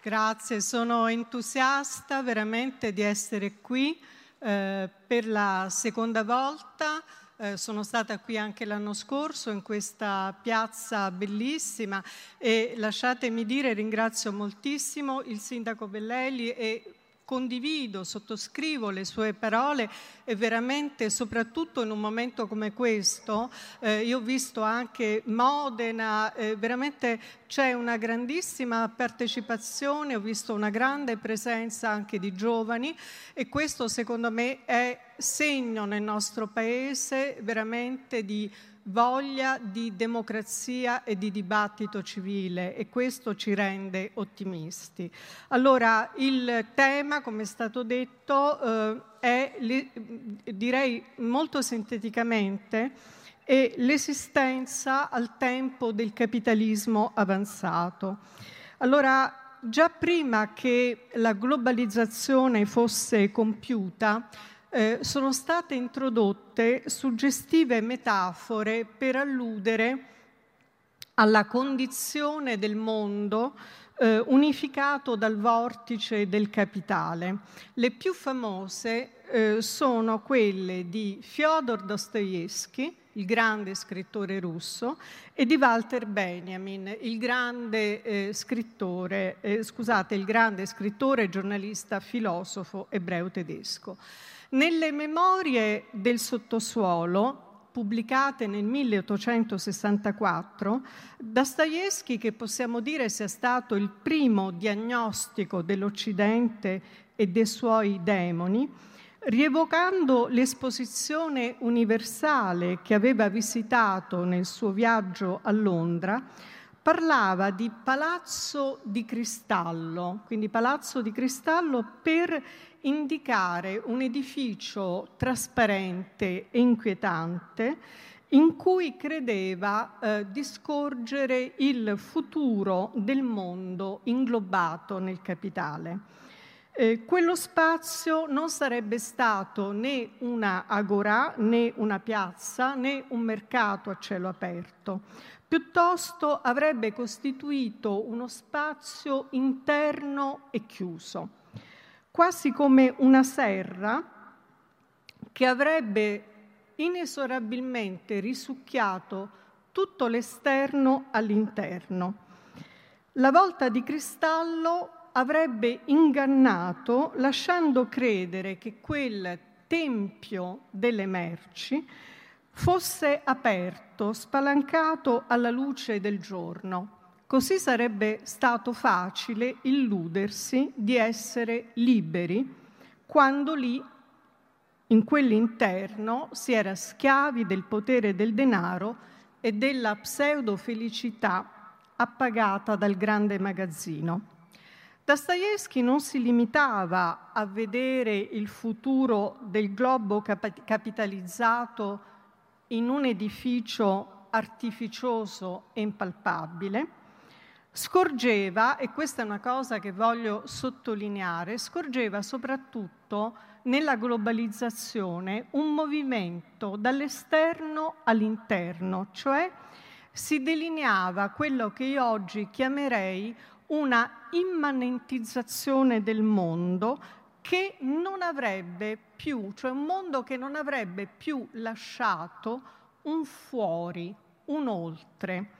Grazie, sono entusiasta veramente di essere qui eh, per la seconda volta. Eh, sono stata qui anche l'anno scorso in questa piazza bellissima e lasciatemi dire ringrazio moltissimo il sindaco Bellelli e condivido, sottoscrivo le sue parole e veramente soprattutto in un momento come questo, eh, io ho visto anche Modena, eh, veramente c'è una grandissima partecipazione, ho visto una grande presenza anche di giovani e questo secondo me è segno nel nostro paese veramente di voglia di democrazia e di dibattito civile e questo ci rende ottimisti. Allora, il tema, come è stato detto, eh, è, direi molto sinteticamente, è l'esistenza al tempo del capitalismo avanzato. Allora, già prima che la globalizzazione fosse compiuta, eh, sono state introdotte suggestive metafore per alludere alla condizione del mondo eh, unificato dal vortice del capitale. Le più famose eh, sono quelle di Fyodor Dostoevsky, il grande scrittore russo, e di Walter Benjamin, il grande eh, scrittore, eh, scusate, il grande scrittore, giornalista, filosofo ebreo tedesco. Nelle memorie del sottosuolo, pubblicate nel 1864, Dostoevsky, che possiamo dire sia stato il primo diagnostico dell'Occidente e dei suoi demoni, rievocando l'esposizione universale che aveva visitato nel suo viaggio a Londra, parlava di palazzo di cristallo, quindi palazzo di cristallo per indicare un edificio trasparente e inquietante in cui credeva eh, di scorgere il futuro del mondo inglobato nel capitale. Eh, quello spazio non sarebbe stato né una agora, né una piazza, né un mercato a cielo aperto. Piuttosto avrebbe costituito uno spazio interno e chiuso quasi come una serra che avrebbe inesorabilmente risucchiato tutto l'esterno all'interno. La volta di cristallo avrebbe ingannato lasciando credere che quel tempio delle merci fosse aperto, spalancato alla luce del giorno. Così sarebbe stato facile illudersi di essere liberi quando lì, in quell'interno, si era schiavi del potere del denaro e della pseudo-felicità appagata dal grande magazzino. Dostoevsky non si limitava a vedere il futuro del globo capitalizzato in un edificio artificioso e impalpabile, scorgeva, e questa è una cosa che voglio sottolineare, scorgeva soprattutto nella globalizzazione un movimento dall'esterno all'interno, cioè si delineava quello che io oggi chiamerei una immanentizzazione del mondo che non avrebbe più, cioè un mondo che non avrebbe più lasciato un fuori, un oltre.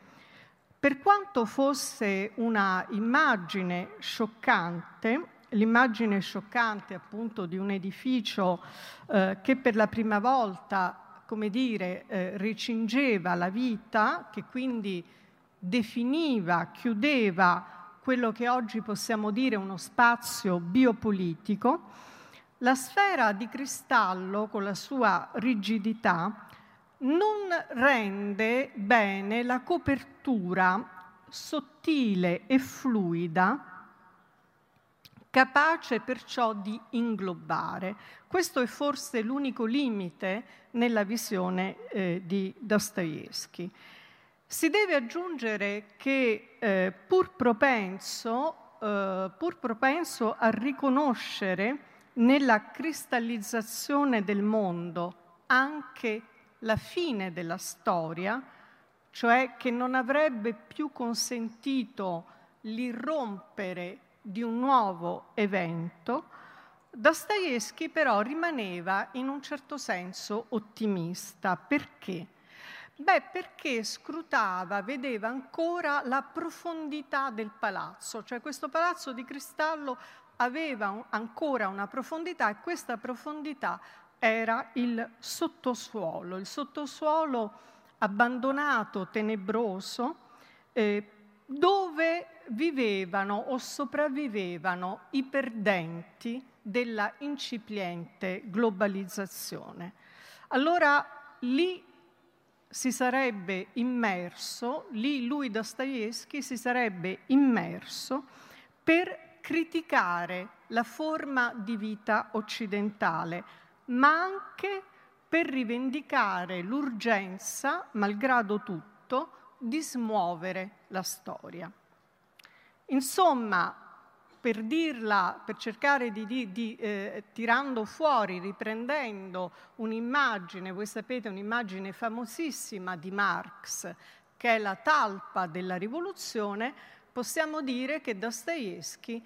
Per quanto fosse una immagine scioccante, l'immagine scioccante appunto di un edificio eh, che per la prima volta, come dire, eh, recingeva la vita, che quindi definiva, chiudeva quello che oggi possiamo dire uno spazio biopolitico, la sfera di cristallo con la sua rigidità non rende bene la copertura sottile e fluida, capace perciò di inglobare. Questo è forse l'unico limite nella visione eh, di Dostoevsky. Si deve aggiungere che eh, pur, propenso, eh, pur propenso a riconoscere nella cristallizzazione del mondo anche la fine della storia, cioè che non avrebbe più consentito l'irrompere di un nuovo evento, Dostoevsky però rimaneva in un certo senso ottimista. Perché? Beh, perché scrutava, vedeva ancora la profondità del palazzo, cioè questo palazzo di cristallo aveva ancora una profondità e questa profondità era il sottosuolo, il sottosuolo abbandonato, tenebroso, eh, dove vivevano o sopravvivevano i perdenti della incipiente globalizzazione. Allora lì si sarebbe immerso, lì lui Dostoevsky si sarebbe immerso per criticare la forma di vita occidentale, ma anche per rivendicare l'urgenza, malgrado tutto, di smuovere la storia. Insomma, per dirla, per cercare di, di, di eh, tirando fuori, riprendendo un'immagine, voi sapete un'immagine famosissima di Marx, che è la talpa della rivoluzione, possiamo dire che Dostoevsky,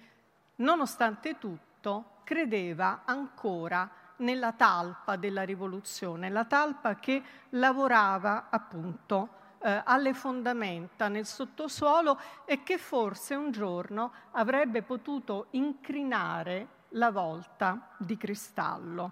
nonostante tutto, credeva ancora nella talpa della rivoluzione, la talpa che lavorava appunto eh, alle fondamenta nel sottosuolo e che forse un giorno avrebbe potuto incrinare la volta di cristallo.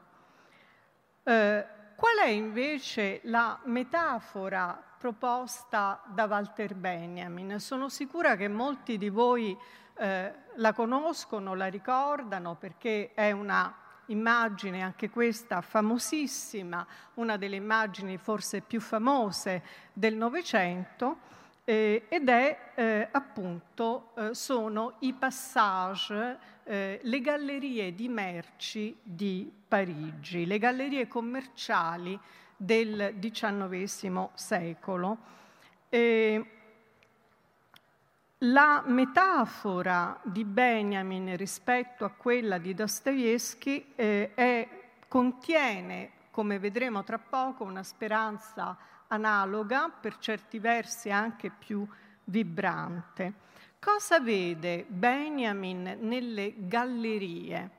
Eh, qual è invece la metafora proposta da Walter Benjamin? Sono sicura che molti di voi eh, la conoscono, la ricordano perché è una immagine, anche questa famosissima, una delle immagini forse più famose del Novecento, eh, ed è eh, appunto, eh, sono i passage, eh, le gallerie di merci di Parigi, le gallerie commerciali del XIX secolo. La metafora di Benjamin rispetto a quella di Dostoevsky eh, contiene, come vedremo tra poco, una speranza analoga, per certi versi anche più vibrante. Cosa vede Benjamin nelle gallerie?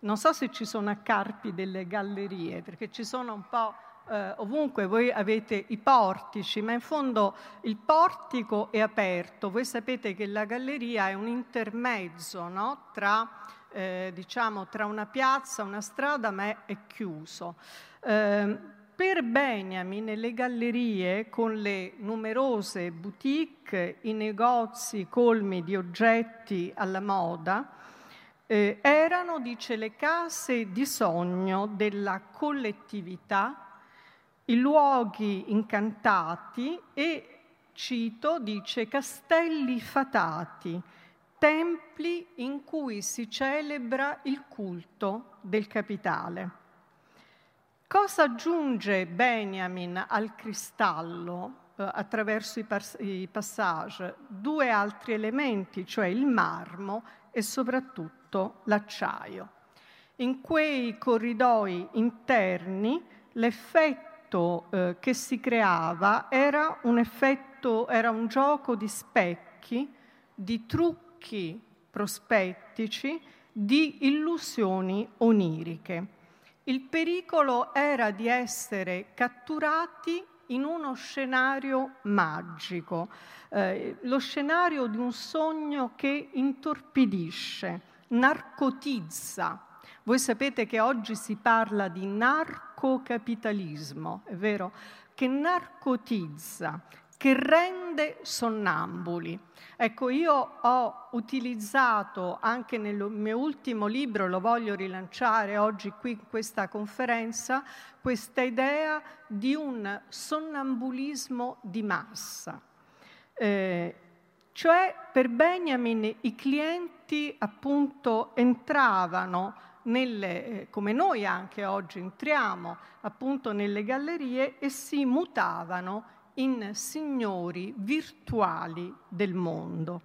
Non so se ci sono a Carpi delle gallerie, perché ci sono un po' eh, ovunque voi avete i portici, ma in fondo il portico è aperto. Voi sapete che la galleria è un intermezzo no? tra, eh, diciamo, tra, una piazza, una strada, ma è, è chiuso. Eh, per Benjamin le gallerie, con le numerose boutique, i negozi colmi di oggetti alla moda, eh, erano, dice, le case di sogno della collettività i luoghi incantati e, cito, dice, castelli fatati, templi in cui si celebra il culto del capitale. Cosa aggiunge Benjamin al cristallo eh, attraverso i, pas- i passage? Due altri elementi, cioè il marmo e soprattutto l'acciaio. In quei corridoi interni l'effetto effetto eh, che si creava era un effetto, era un gioco di specchi, di trucchi prospettici, di illusioni oniriche. Il pericolo era di essere catturati in uno scenario magico, eh, lo scenario di un sogno che intorpidisce, narcotizza, voi sapete che oggi si parla di narcocapitalismo, è vero? Che narcotizza, che rende sonnambuli. Ecco, io ho utilizzato anche nel mio ultimo libro, lo voglio rilanciare oggi qui in questa conferenza, questa idea di un sonnambulismo di massa. Eh, cioè per Benjamin i clienti appunto entravano nelle, eh, come noi anche oggi entriamo appunto nelle gallerie e si mutavano in signori virtuali del mondo.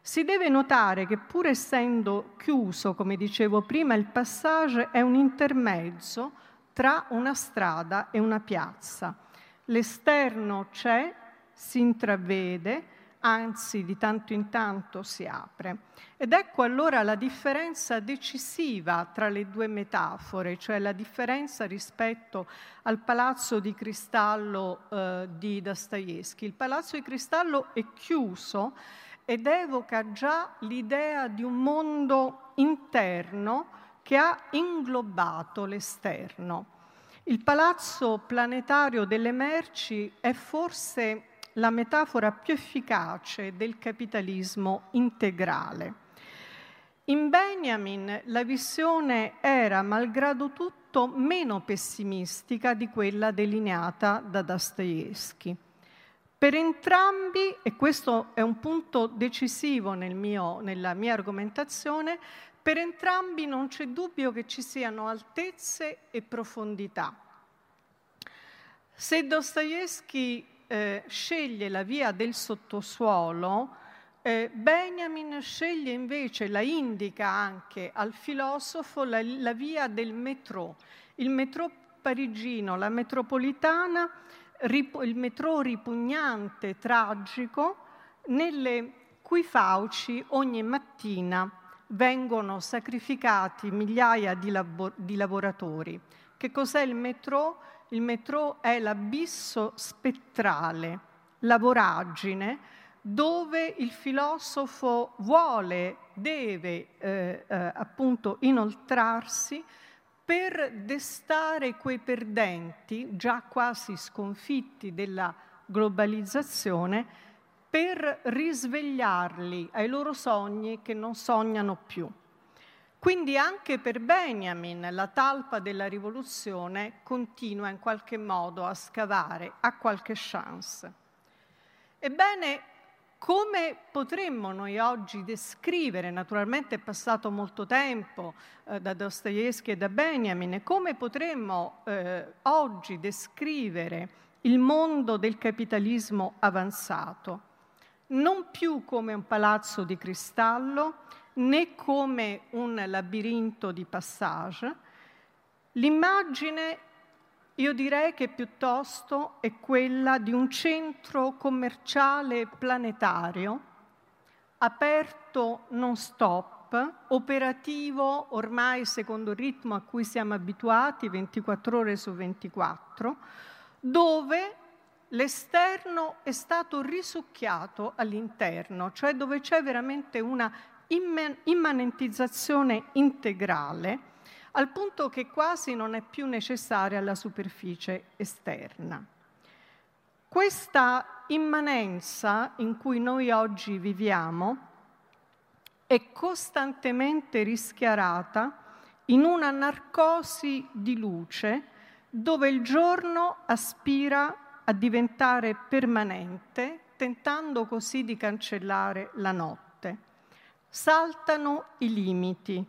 Si deve notare che pur essendo chiuso, come dicevo prima, il passaggio è un intermezzo tra una strada e una piazza. L'esterno c'è, si intravede, anzi di tanto in tanto si apre. Ed ecco allora la differenza decisiva tra le due metafore, cioè la differenza rispetto al palazzo di cristallo eh, di Dostoevsky. Il palazzo di cristallo è chiuso ed evoca già l'idea di un mondo interno che ha inglobato l'esterno. Il palazzo planetario delle merci è forse la metafora più efficace del capitalismo integrale. In Benjamin la visione era, malgrado tutto, meno pessimistica di quella delineata da Dostoevsky. Per entrambi, e questo è un punto decisivo nel mio, nella mia argomentazione, per entrambi non c'è dubbio che ci siano altezze e profondità. Se Dostoevsky eh, sceglie la via del sottosuolo, eh, Benjamin sceglie invece, la indica anche al filosofo, la, la via del metro. Il metro parigino, la metropolitana, rip, il metro ripugnante, tragico, nelle cui fauci ogni mattina vengono sacrificati migliaia di, labo- di lavoratori. Che cos'è il metro? Il metro è l'abisso spettrale, la voragine, dove il filosofo vuole, deve eh, eh, appunto inoltrarsi per destare quei perdenti, già quasi sconfitti della globalizzazione, per risvegliarli ai loro sogni che non sognano più. Quindi anche per Benjamin la talpa della rivoluzione continua in qualche modo a scavare, ha qualche chance. Ebbene, come potremmo noi oggi descrivere, naturalmente è passato molto tempo eh, da Dostoevsky e da Benjamin, come potremmo eh, oggi descrivere il mondo del capitalismo avanzato? Non più come un palazzo di cristallo, né come un labirinto di passage. L'immagine io direi che piuttosto è quella di un centro commerciale planetario, aperto non stop, operativo ormai secondo il ritmo a cui siamo abituati, 24 ore su 24, dove l'esterno è stato risucchiato all'interno, cioè dove c'è veramente una immanentizzazione integrale al punto che quasi non è più necessaria la superficie esterna. Questa immanenza in cui noi oggi viviamo è costantemente rischiarata in una narcosi di luce dove il giorno aspira a diventare permanente, tentando così di cancellare la notte. Saltano i limiti,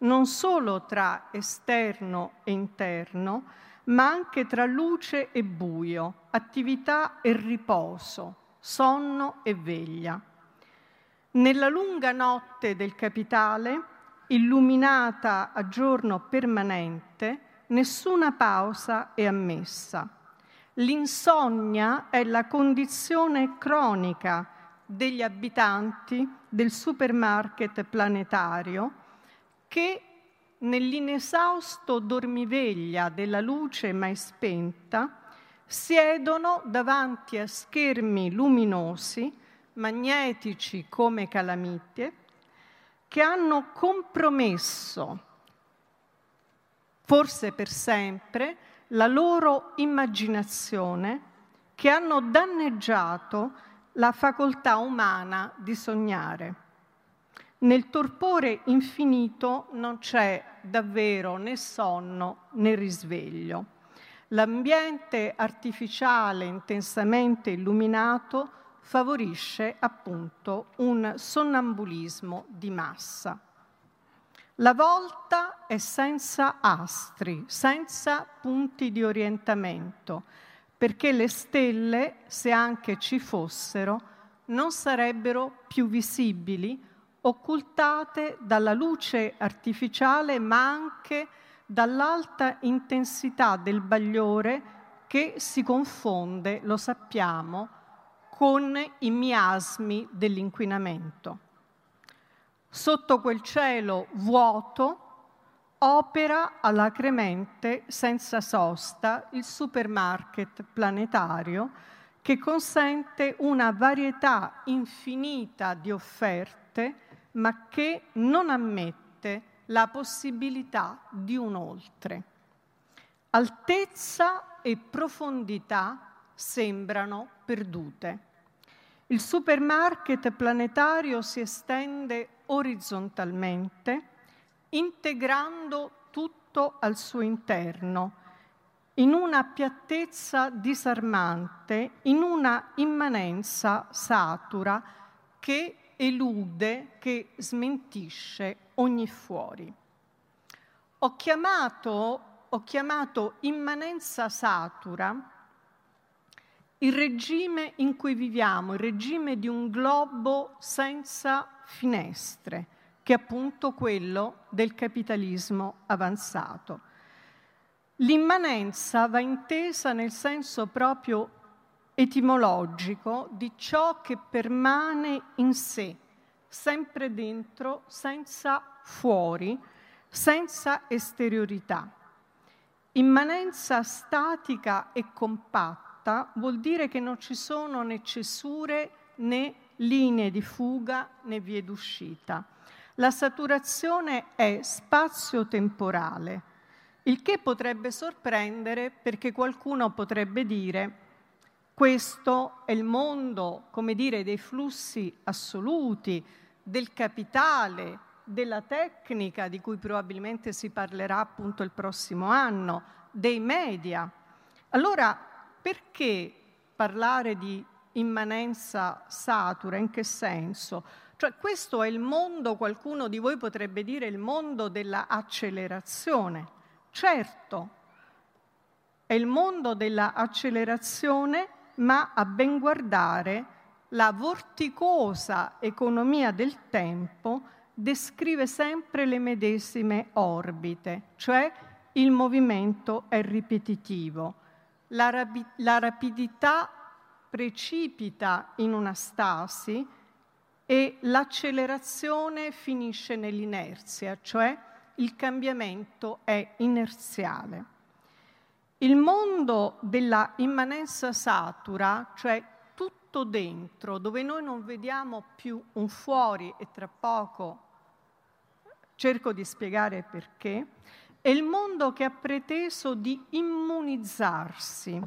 non solo tra esterno e interno, ma anche tra luce e buio, attività e riposo, sonno e veglia. Nella lunga notte del capitale, illuminata a giorno permanente, nessuna pausa è ammessa. L'insonnia è la condizione cronica degli abitanti del supermarket planetario che nell'inesausto dormiveglia della luce mai spenta siedono davanti a schermi luminosi, magnetici come calamite, che hanno compromesso, forse per sempre, la loro immaginazione, che hanno danneggiato la facoltà umana di sognare. Nel torpore infinito non c'è davvero né sonno né risveglio. L'ambiente artificiale intensamente illuminato favorisce appunto un sonnambulismo di massa. La volta è senza astri, senza punti di orientamento, perché le stelle, se anche ci fossero, non sarebbero più visibili occultate dalla luce artificiale ma anche dall'alta intensità del bagliore che si confonde, lo sappiamo, con i miasmi dell'inquinamento. Sotto quel cielo vuoto opera alacremente, senza sosta, il supermarket planetario che consente una varietà infinita di offerte, ma che non ammette la possibilità di un oltre. Altezza e profondità sembrano perdute. Il supermarket planetario si estende orizzontalmente, integrando tutto al suo interno, in una piattezza disarmante, in una immanenza satura che elude, che smentisce ogni fuori. Ho chiamato, ho chiamato immanenza satura il regime in cui viviamo, il regime di un globo senza finestre, che è appunto quello del capitalismo avanzato. L'immanenza va intesa nel senso proprio etimologico di ciò che permane in sé, sempre dentro, senza fuori, senza esteriorità. Immanenza statica e compatta vuol dire che non ci sono né cesure né linee di fuga né vie d'uscita. La saturazione è spazio-temporale, il che potrebbe sorprendere perché qualcuno potrebbe dire questo è il mondo, come dire, dei flussi assoluti, del capitale, della tecnica di cui probabilmente si parlerà appunto il prossimo anno, dei media. Allora perché parlare di immanenza satura? In che senso? Cioè questo è il mondo, qualcuno di voi potrebbe dire, il mondo dell'accelerazione. Certo, è il mondo dell'accelerazione, ma a ben guardare la vorticosa economia del tempo descrive sempre le medesime orbite, cioè il movimento è ripetitivo la, rapi- la rapidità precipita in una stasi e l'accelerazione finisce nell'inerzia, cioè il cambiamento è inerziale. Il mondo della immanenza satura, cioè tutto dentro, dove noi non vediamo più un fuori e tra poco cerco di spiegare perché, è il mondo che ha preteso di immunizzarsi,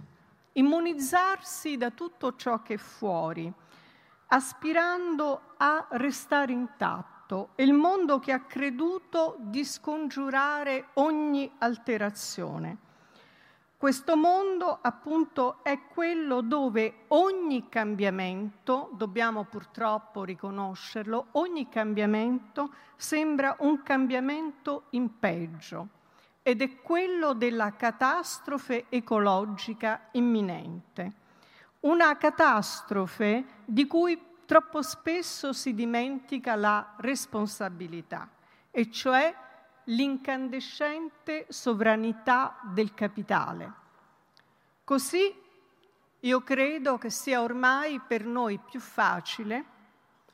immunizzarsi da tutto ciò che è fuori, aspirando a restare intatto. È il mondo che ha creduto di scongiurare ogni alterazione. Questo mondo appunto è quello dove ogni cambiamento, dobbiamo purtroppo riconoscerlo, ogni cambiamento sembra un cambiamento in peggio ed è quello della catastrofe ecologica imminente. Una catastrofe di cui troppo spesso si dimentica la responsabilità, e cioè l'incandescente sovranità del capitale. Così io credo che sia ormai per noi più facile,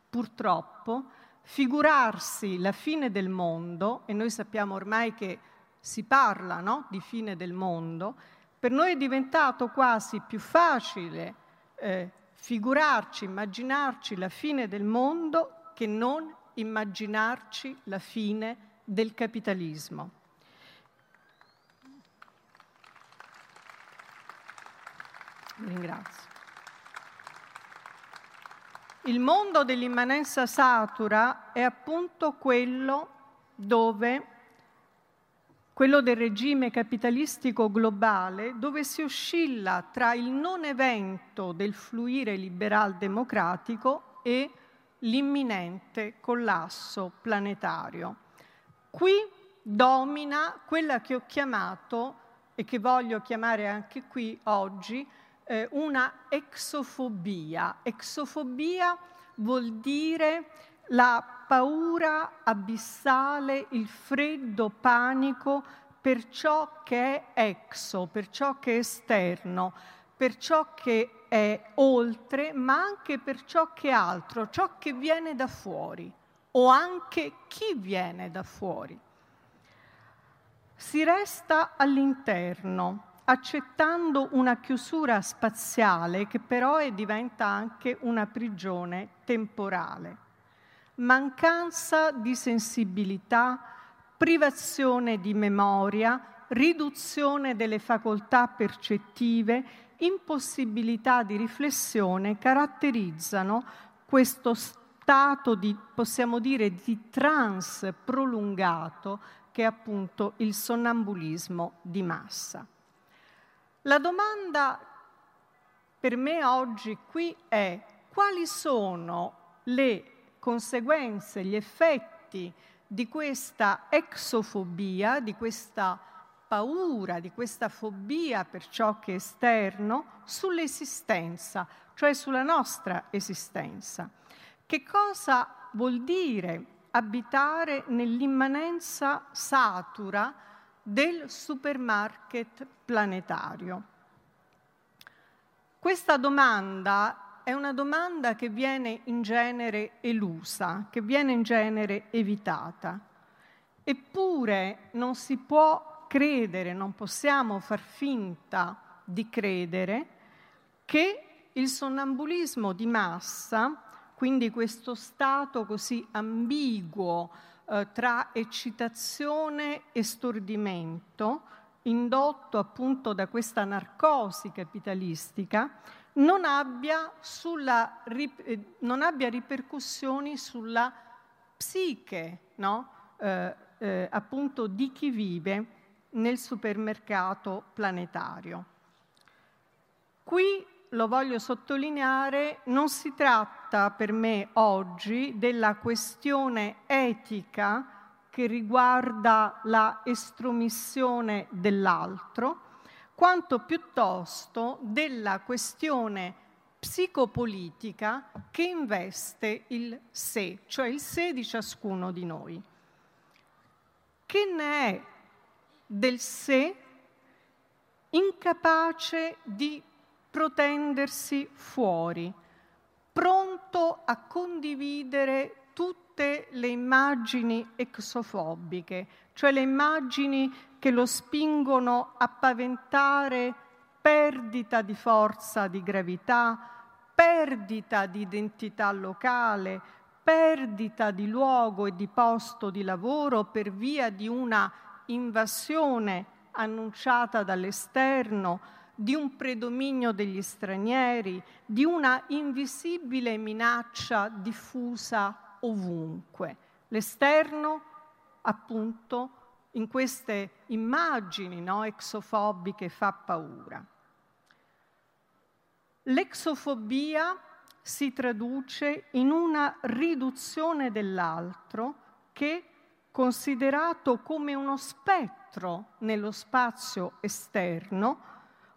purtroppo, figurarsi la fine del mondo, e noi sappiamo ormai che si parla no? di fine del mondo, per noi è diventato quasi più facile eh, figurarci, immaginarci la fine del mondo che non immaginarci la fine del capitalismo. Ringrazio. Il mondo dell'immanenza satura è appunto quello dove quello del regime capitalistico globale, dove si oscilla tra il non evento del fluire liberal democratico e l'imminente collasso planetario. Qui domina quella che ho chiamato e che voglio chiamare anche qui oggi eh, una exofobia. Exofobia vuol dire la paura abissale, il freddo panico per ciò che è exo, per ciò che è esterno, per ciò che è oltre, ma anche per ciò che è altro, ciò che viene da fuori o anche chi viene da fuori. Si resta all'interno, accettando una chiusura spaziale che però diventa anche una prigione temporale. Mancanza di sensibilità, privazione di memoria, riduzione delle facoltà percettive, impossibilità di riflessione caratterizzano questo stato di, possiamo dire, di trance prolungato che è appunto il sonnambulismo di massa. La domanda per me oggi qui è quali sono le conseguenze, gli effetti di questa exofobia, di questa paura, di questa fobia per ciò che è esterno sull'esistenza, cioè sulla nostra esistenza. Che cosa vuol dire abitare nell'immanenza satura del supermarket planetario? Questa domanda è una domanda che viene in genere elusa, che viene in genere evitata. Eppure non si può credere, non possiamo far finta di credere che il sonnambulismo di massa, quindi questo stato così ambiguo eh, tra eccitazione e stordimento, indotto appunto da questa narcosi capitalistica, non abbia, sulla, eh, non abbia ripercussioni sulla psiche no? eh, eh, appunto di chi vive nel supermercato planetario. Qui lo voglio sottolineare, non si tratta per me oggi della questione etica che riguarda la estromissione dell'altro, quanto piuttosto della questione psicopolitica che investe il sé, cioè il sé di ciascuno di noi. Che ne è del sé incapace di protendersi fuori, pronto a condividere tutte le immagini exofobiche, cioè le immagini che lo spingono a paventare perdita di forza di gravità, perdita di identità locale, perdita di luogo e di posto di lavoro per via di una invasione annunciata dall'esterno, di un predominio degli stranieri, di una invisibile minaccia diffusa ovunque. L'esterno, appunto, in queste immagini no, exofobiche fa paura. L'exofobia si traduce in una riduzione dell'altro che considerato come uno spettro nello spazio esterno,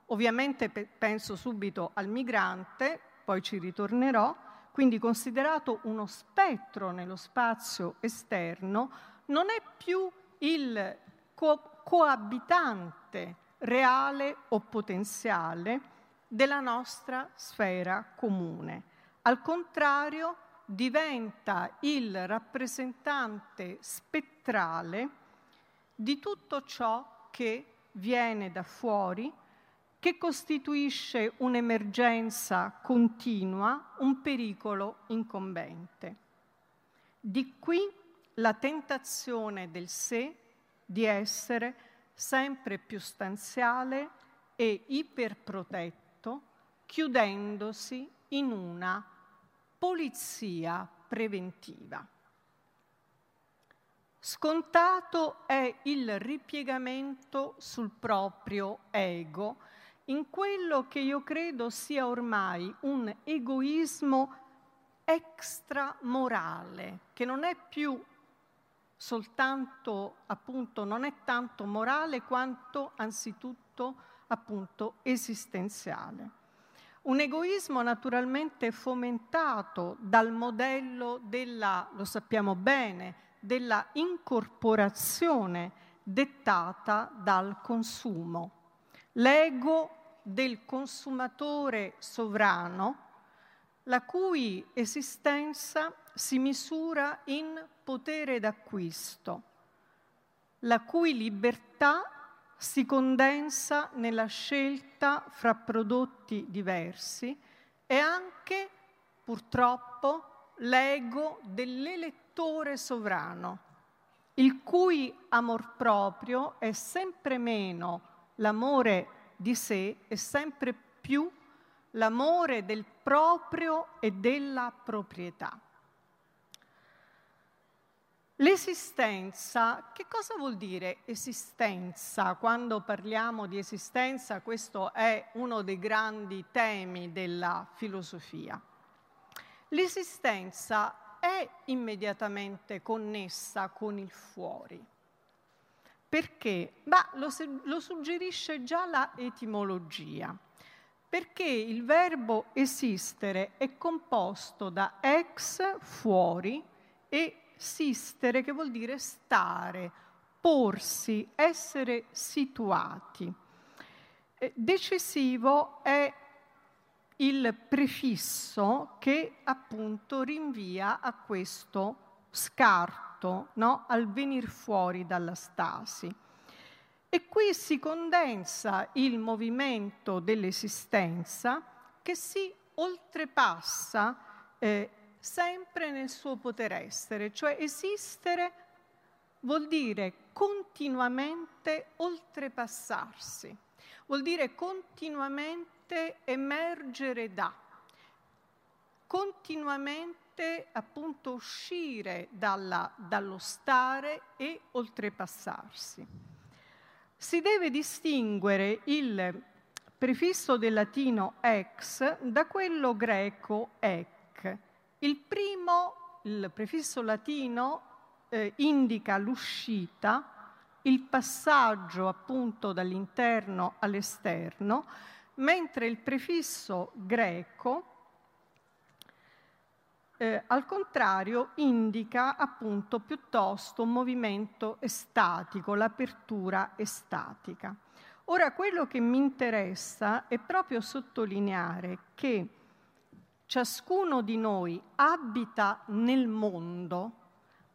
ovviamente penso subito al migrante, poi ci ritornerò, quindi considerato uno spettro nello spazio esterno, non è più il co- coabitante reale o potenziale della nostra sfera comune. Al contrario, diventa il rappresentante spettrale di tutto ciò che viene da fuori, che costituisce un'emergenza continua, un pericolo incombente. Di qui la tentazione del sé di essere sempre più stanziale e iperprotetto, chiudendosi in una polizia preventiva. Scontato è il ripiegamento sul proprio ego in quello che io credo sia ormai un egoismo extramorale, che non è più soltanto, appunto, non è tanto morale quanto anzitutto, appunto, esistenziale. Un egoismo naturalmente fomentato dal modello della, lo sappiamo bene, della incorporazione dettata dal consumo. L'ego del consumatore sovrano, la cui esistenza si misura in potere d'acquisto, la cui libertà si condensa nella scelta fra prodotti diversi e anche, purtroppo, l'ego dell'elettore sovrano, il cui amor proprio è sempre meno l'amore di sé e sempre più l'amore del proprio e della proprietà. L'esistenza, che cosa vuol dire esistenza? Quando parliamo di esistenza, questo è uno dei grandi temi della filosofia. L'esistenza è immediatamente connessa con il fuori. Perché? Ma lo, lo suggerisce già la etimologia. Perché il verbo esistere è composto da ex, fuori, e sistere, che vuol dire stare, porsi, essere situati. Eh, decisivo è il prefisso che appunto rinvia a questo scarto, no? al venir fuori dalla stasi. E qui si condensa il movimento dell'esistenza che si oltrepassa eh, sempre nel suo poter essere, cioè esistere vuol dire continuamente oltrepassarsi, vuol dire continuamente emergere da, continuamente appunto uscire dalla, dallo stare e oltrepassarsi. Si deve distinguere il prefisso del latino ex da quello greco ec il primo, il prefisso latino, eh, indica l'uscita, il passaggio appunto dall'interno all'esterno, mentre il prefisso greco, eh, al contrario, indica appunto piuttosto un movimento estatico, l'apertura estatica. Ora, quello che mi interessa è proprio sottolineare che ciascuno di noi abita nel mondo,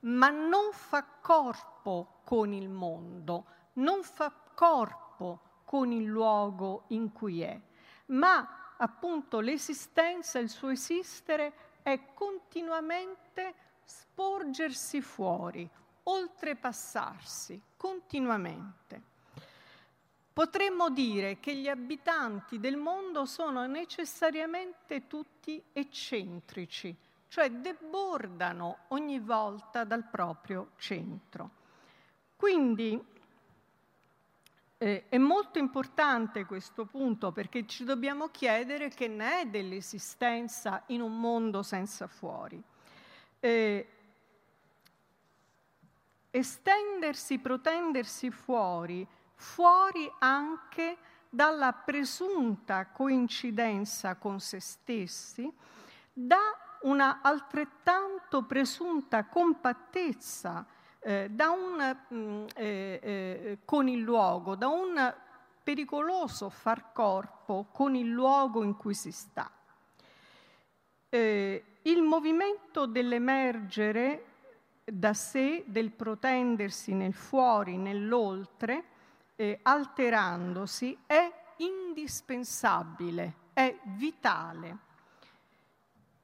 ma non fa corpo con il mondo, non fa corpo con il luogo in cui è, ma appunto l'esistenza, il suo esistere è continuamente sporgersi fuori, oltrepassarsi, continuamente. Potremmo dire che gli abitanti del mondo sono necessariamente tutti eccentrici, cioè debordano ogni volta dal proprio centro. Quindi eh, è molto importante questo punto perché ci dobbiamo chiedere che ne è dell'esistenza in un mondo senza fuori. Eh, estendersi, protendersi fuori, fuori anche dalla presunta coincidenza con se stessi, da una altrettanto presunta compattezza eh, un, mh, mm, eh, eh, con il luogo, da un pericoloso far corpo con il luogo in cui si sta. Eh, il movimento dell'emergere da sé, del protendersi nel fuori, nell'oltre, eh, alterandosi è indispensabile, è vitale.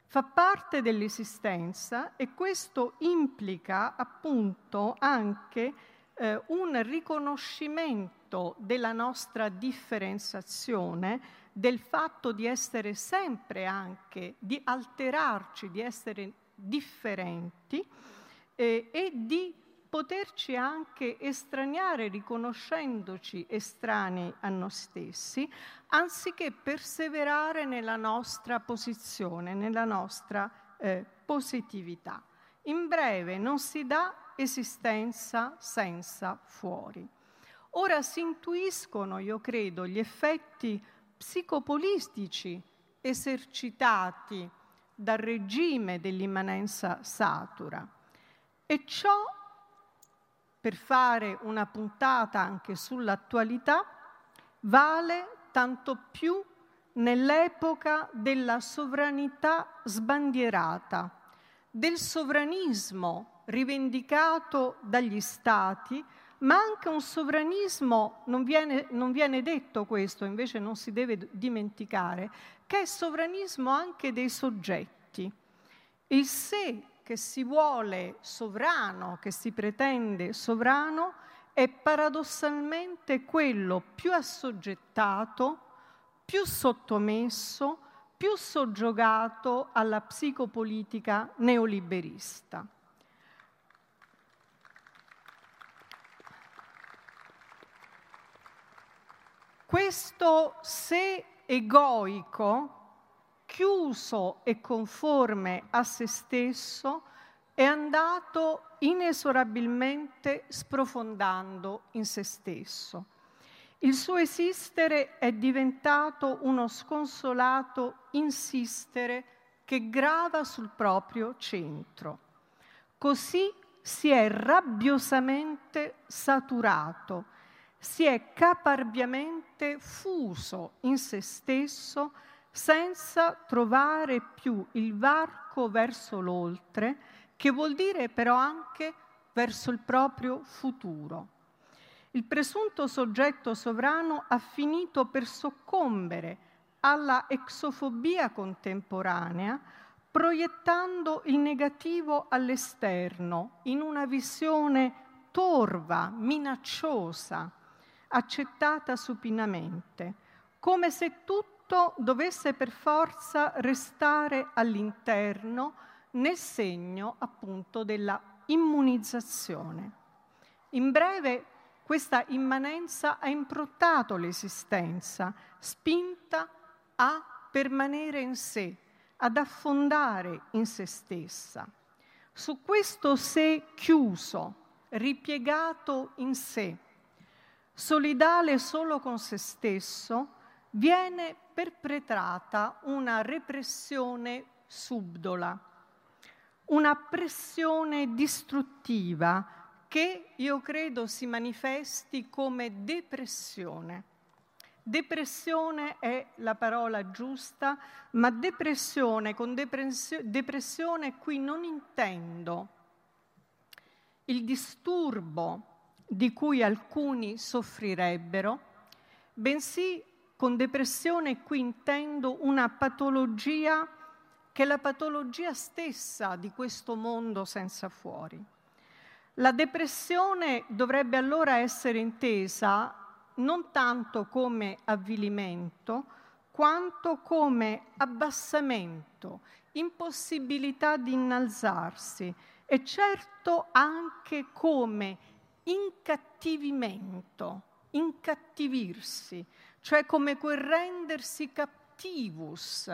Fa parte dell'esistenza e questo implica appunto anche eh, un riconoscimento della nostra differenziazione, del fatto di essere sempre anche, di alterarci, di essere differenti eh, e di poterci anche estraniare riconoscendoci estranei a noi stessi, anziché perseverare nella nostra posizione, nella nostra eh, positività. In breve, non si dà esistenza senza fuori. Ora si intuiscono, io credo, gli effetti psicopolistici esercitati dal regime dell'immanenza satura e ciò per fare una puntata anche sull'attualità, vale tanto più nell'epoca della sovranità sbandierata, del sovranismo rivendicato dagli stati, ma anche un sovranismo, non viene, non viene detto questo, invece non si deve dimenticare, che è sovranismo anche dei soggetti. Il sé che si vuole sovrano, che si pretende sovrano, è paradossalmente quello più assoggettato, più sottomesso, più soggiogato alla psicopolitica neoliberista. Questo sé egoico, chiuso e conforme a se stesso, è andato inesorabilmente sprofondando in se stesso. Il suo esistere è diventato uno sconsolato insistere che grava sul proprio centro. Così si è rabbiosamente saturato, si è caparbiamente fuso in se stesso senza trovare più il varco verso l'oltre, che vuol dire però anche verso il proprio futuro. Il presunto soggetto sovrano ha finito per soccombere alla exofobia contemporanea, proiettando il negativo all'esterno in una visione torva, minacciosa, accettata supinamente, come se tutto dovesse per forza restare all'interno nel segno appunto della immunizzazione. In breve, questa immanenza ha improntato l'esistenza, spinta a permanere in sé, ad affondare in se stessa. Su questo sé chiuso, ripiegato in sé, solidale solo con se stesso, viene perpetrata una repressione subdola, una pressione distruttiva che io credo si manifesti come depressione. Depressione è la parola giusta, ma depressione, con depressione qui non intendo il disturbo di cui alcuni soffrirebbero, bensì con depressione qui intendo una patologia che è la patologia stessa di questo mondo senza fuori. La depressione dovrebbe allora essere intesa non tanto come avvilimento, quanto come abbassamento, impossibilità di innalzarsi e certo anche come incattivimento, incattivirsi, cioè come quel rendersi captivus,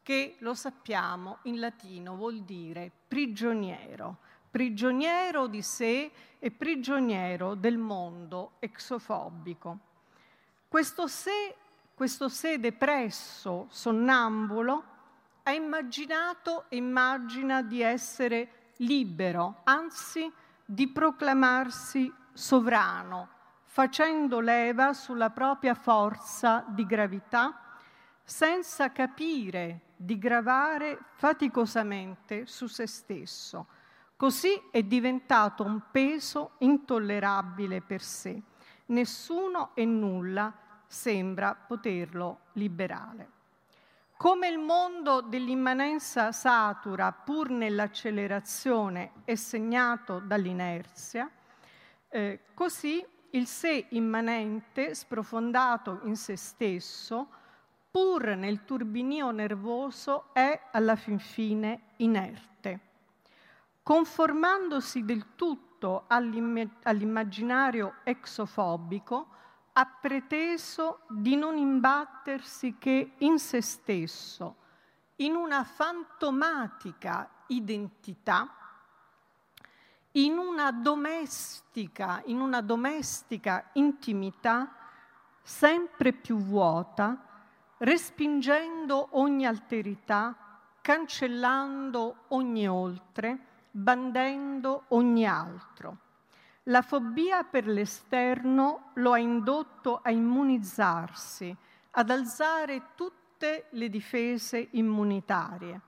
che lo sappiamo in latino vuol dire prigioniero, prigioniero di sé e prigioniero del mondo exofobico. Questo sé, questo sé depresso, sonnambulo, ha immaginato e immagina di essere libero, anzi di proclamarsi sovrano, facendo leva sulla propria forza di gravità, senza capire di gravare faticosamente su se stesso. Così è diventato un peso intollerabile per sé. Nessuno e nulla sembra poterlo liberare. Come il mondo dell'immanenza satura, pur nell'accelerazione, è segnato dall'inerzia, eh, così il sé immanente, sprofondato in se stesso, pur nel turbinio nervoso, è alla fin fine inerte. Conformandosi del tutto all'immaginario exofobico, ha preteso di non imbattersi che in se stesso, in una fantomatica identità, in una domestica, in una domestica intimità sempre più vuota, respingendo ogni alterità, cancellando ogni oltre, bandendo ogni altro. La fobia per l'esterno lo ha indotto a immunizzarsi, ad alzare tutte le difese immunitarie.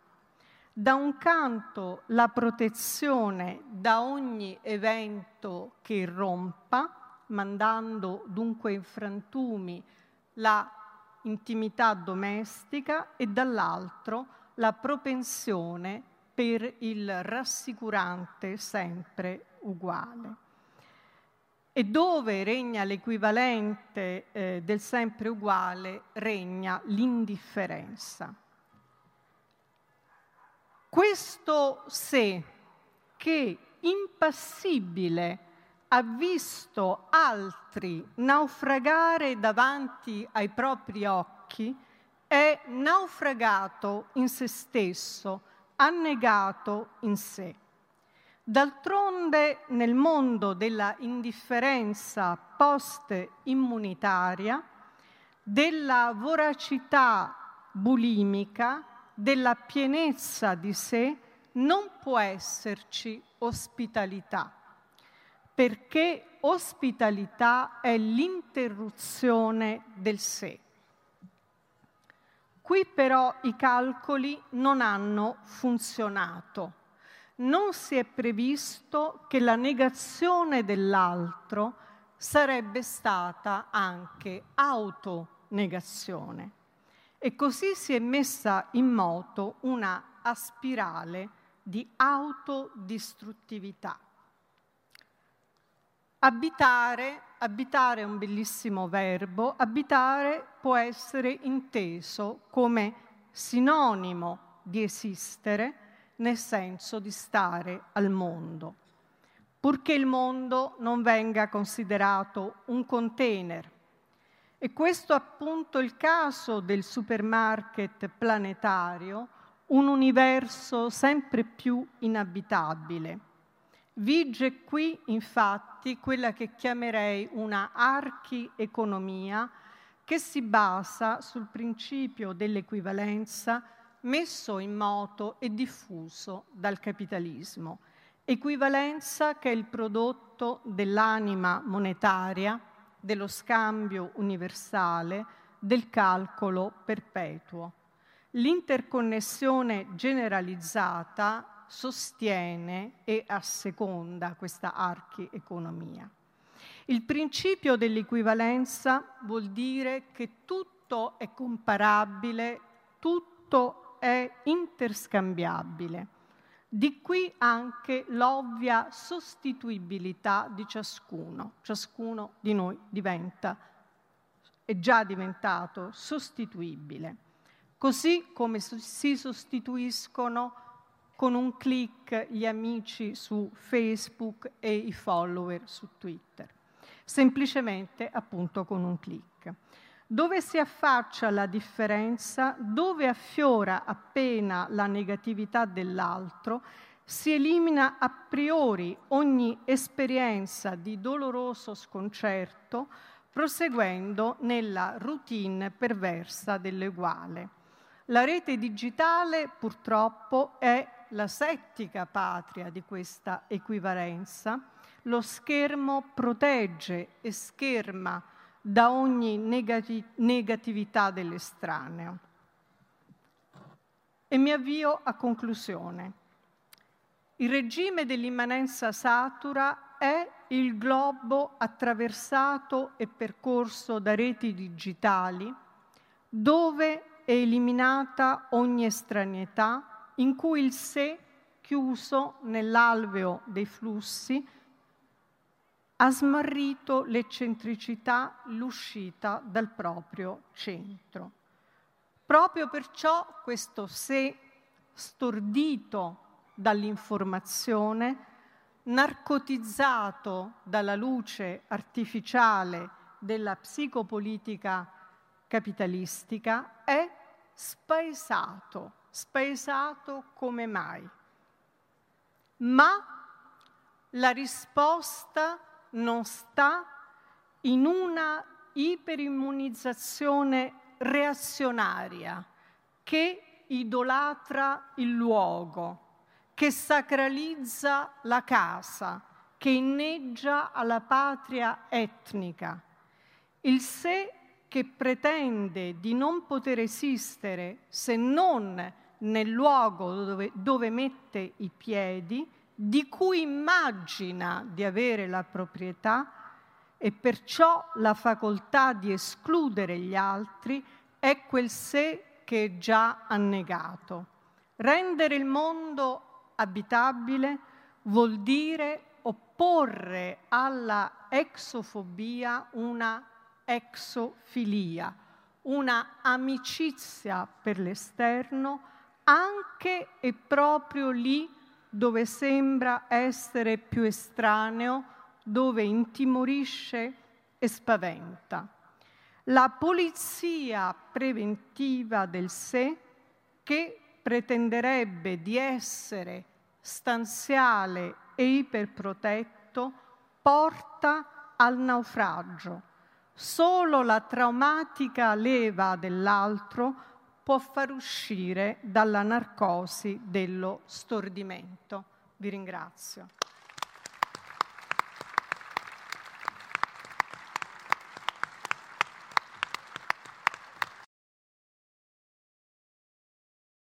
Da un canto la protezione da ogni evento che irrompa, mandando dunque in frantumi la intimità domestica e dall'altro la propensione per il rassicurante sempre uguale. E dove regna l'equivalente eh, del sempre uguale, regna l'indifferenza. Questo se che impassibile ha visto altri naufragare davanti ai propri occhi, è naufragato in se stesso, annegato in sé. D'altronde nel mondo della indifferenza post-immunitaria, della voracità bulimica, della pienezza di sé, non può esserci ospitalità perché ospitalità è l'interruzione del sé. Qui però i calcoli non hanno funzionato. Non si è previsto che la negazione dell'altro sarebbe stata anche autonegazione. E così si è messa in moto una spirale di autodistruttività. Abitare, abitare è un bellissimo verbo, abitare può essere inteso come sinonimo di esistere nel senso di stare al mondo, purché il mondo non venga considerato un container. E questo è appunto il caso del supermarket planetario, un universo sempre più inabitabile Vige qui infatti quella che chiamerei una archieconomia che si basa sul principio dell'equivalenza messo in moto e diffuso dal capitalismo. Equivalenza che è il prodotto dell'anima monetaria, dello scambio universale, del calcolo perpetuo. L'interconnessione generalizzata sostiene e asseconda questa archieconomia. Il principio dell'equivalenza vuol dire che tutto è comparabile, tutto è interscambiabile. Di qui anche l'ovvia sostituibilità di ciascuno. Ciascuno di noi diventa, è già diventato sostituibile. Così come si sostituiscono con un clic gli amici su Facebook e i follower su Twitter. Semplicemente appunto con un clic. Dove si affaccia la differenza, dove affiora appena la negatività dell'altro, si elimina a priori ogni esperienza di doloroso sconcerto, proseguendo nella routine perversa dell'eguale. La rete digitale purtroppo è la settica patria di questa equivalenza, lo schermo protegge e scherma da ogni negati- negatività dell'estraneo. E mi avvio a conclusione. Il regime dell'immanenza satura è il globo attraversato e percorso da reti digitali dove è eliminata ogni estraneità in cui il sé, chiuso nell'alveo dei flussi, ha smarrito l'eccentricità, l'uscita dal proprio centro. Proprio perciò questo sé stordito dall'informazione, narcotizzato dalla luce artificiale della psicopolitica capitalistica, è spaesato spaesato come mai. Ma la risposta non sta in una iperimmunizzazione reazionaria che idolatra il luogo, che sacralizza la casa, che inneggia alla patria etnica. Il sé che pretende di non poter esistere se non nel luogo dove, dove mette i piedi, di cui immagina di avere la proprietà e perciò la facoltà di escludere gli altri è quel sé che è già annegato. Rendere il mondo abitabile vuol dire opporre alla exofobia una exofilia, una amicizia per l'esterno anche e proprio lì dove sembra essere più estraneo, dove intimorisce e spaventa. La polizia preventiva del sé che pretenderebbe di essere stanziale e iperprotetto porta al naufragio. Solo la traumatica leva dell'altro può far uscire dalla narcosi dello stordimento. Vi ringrazio.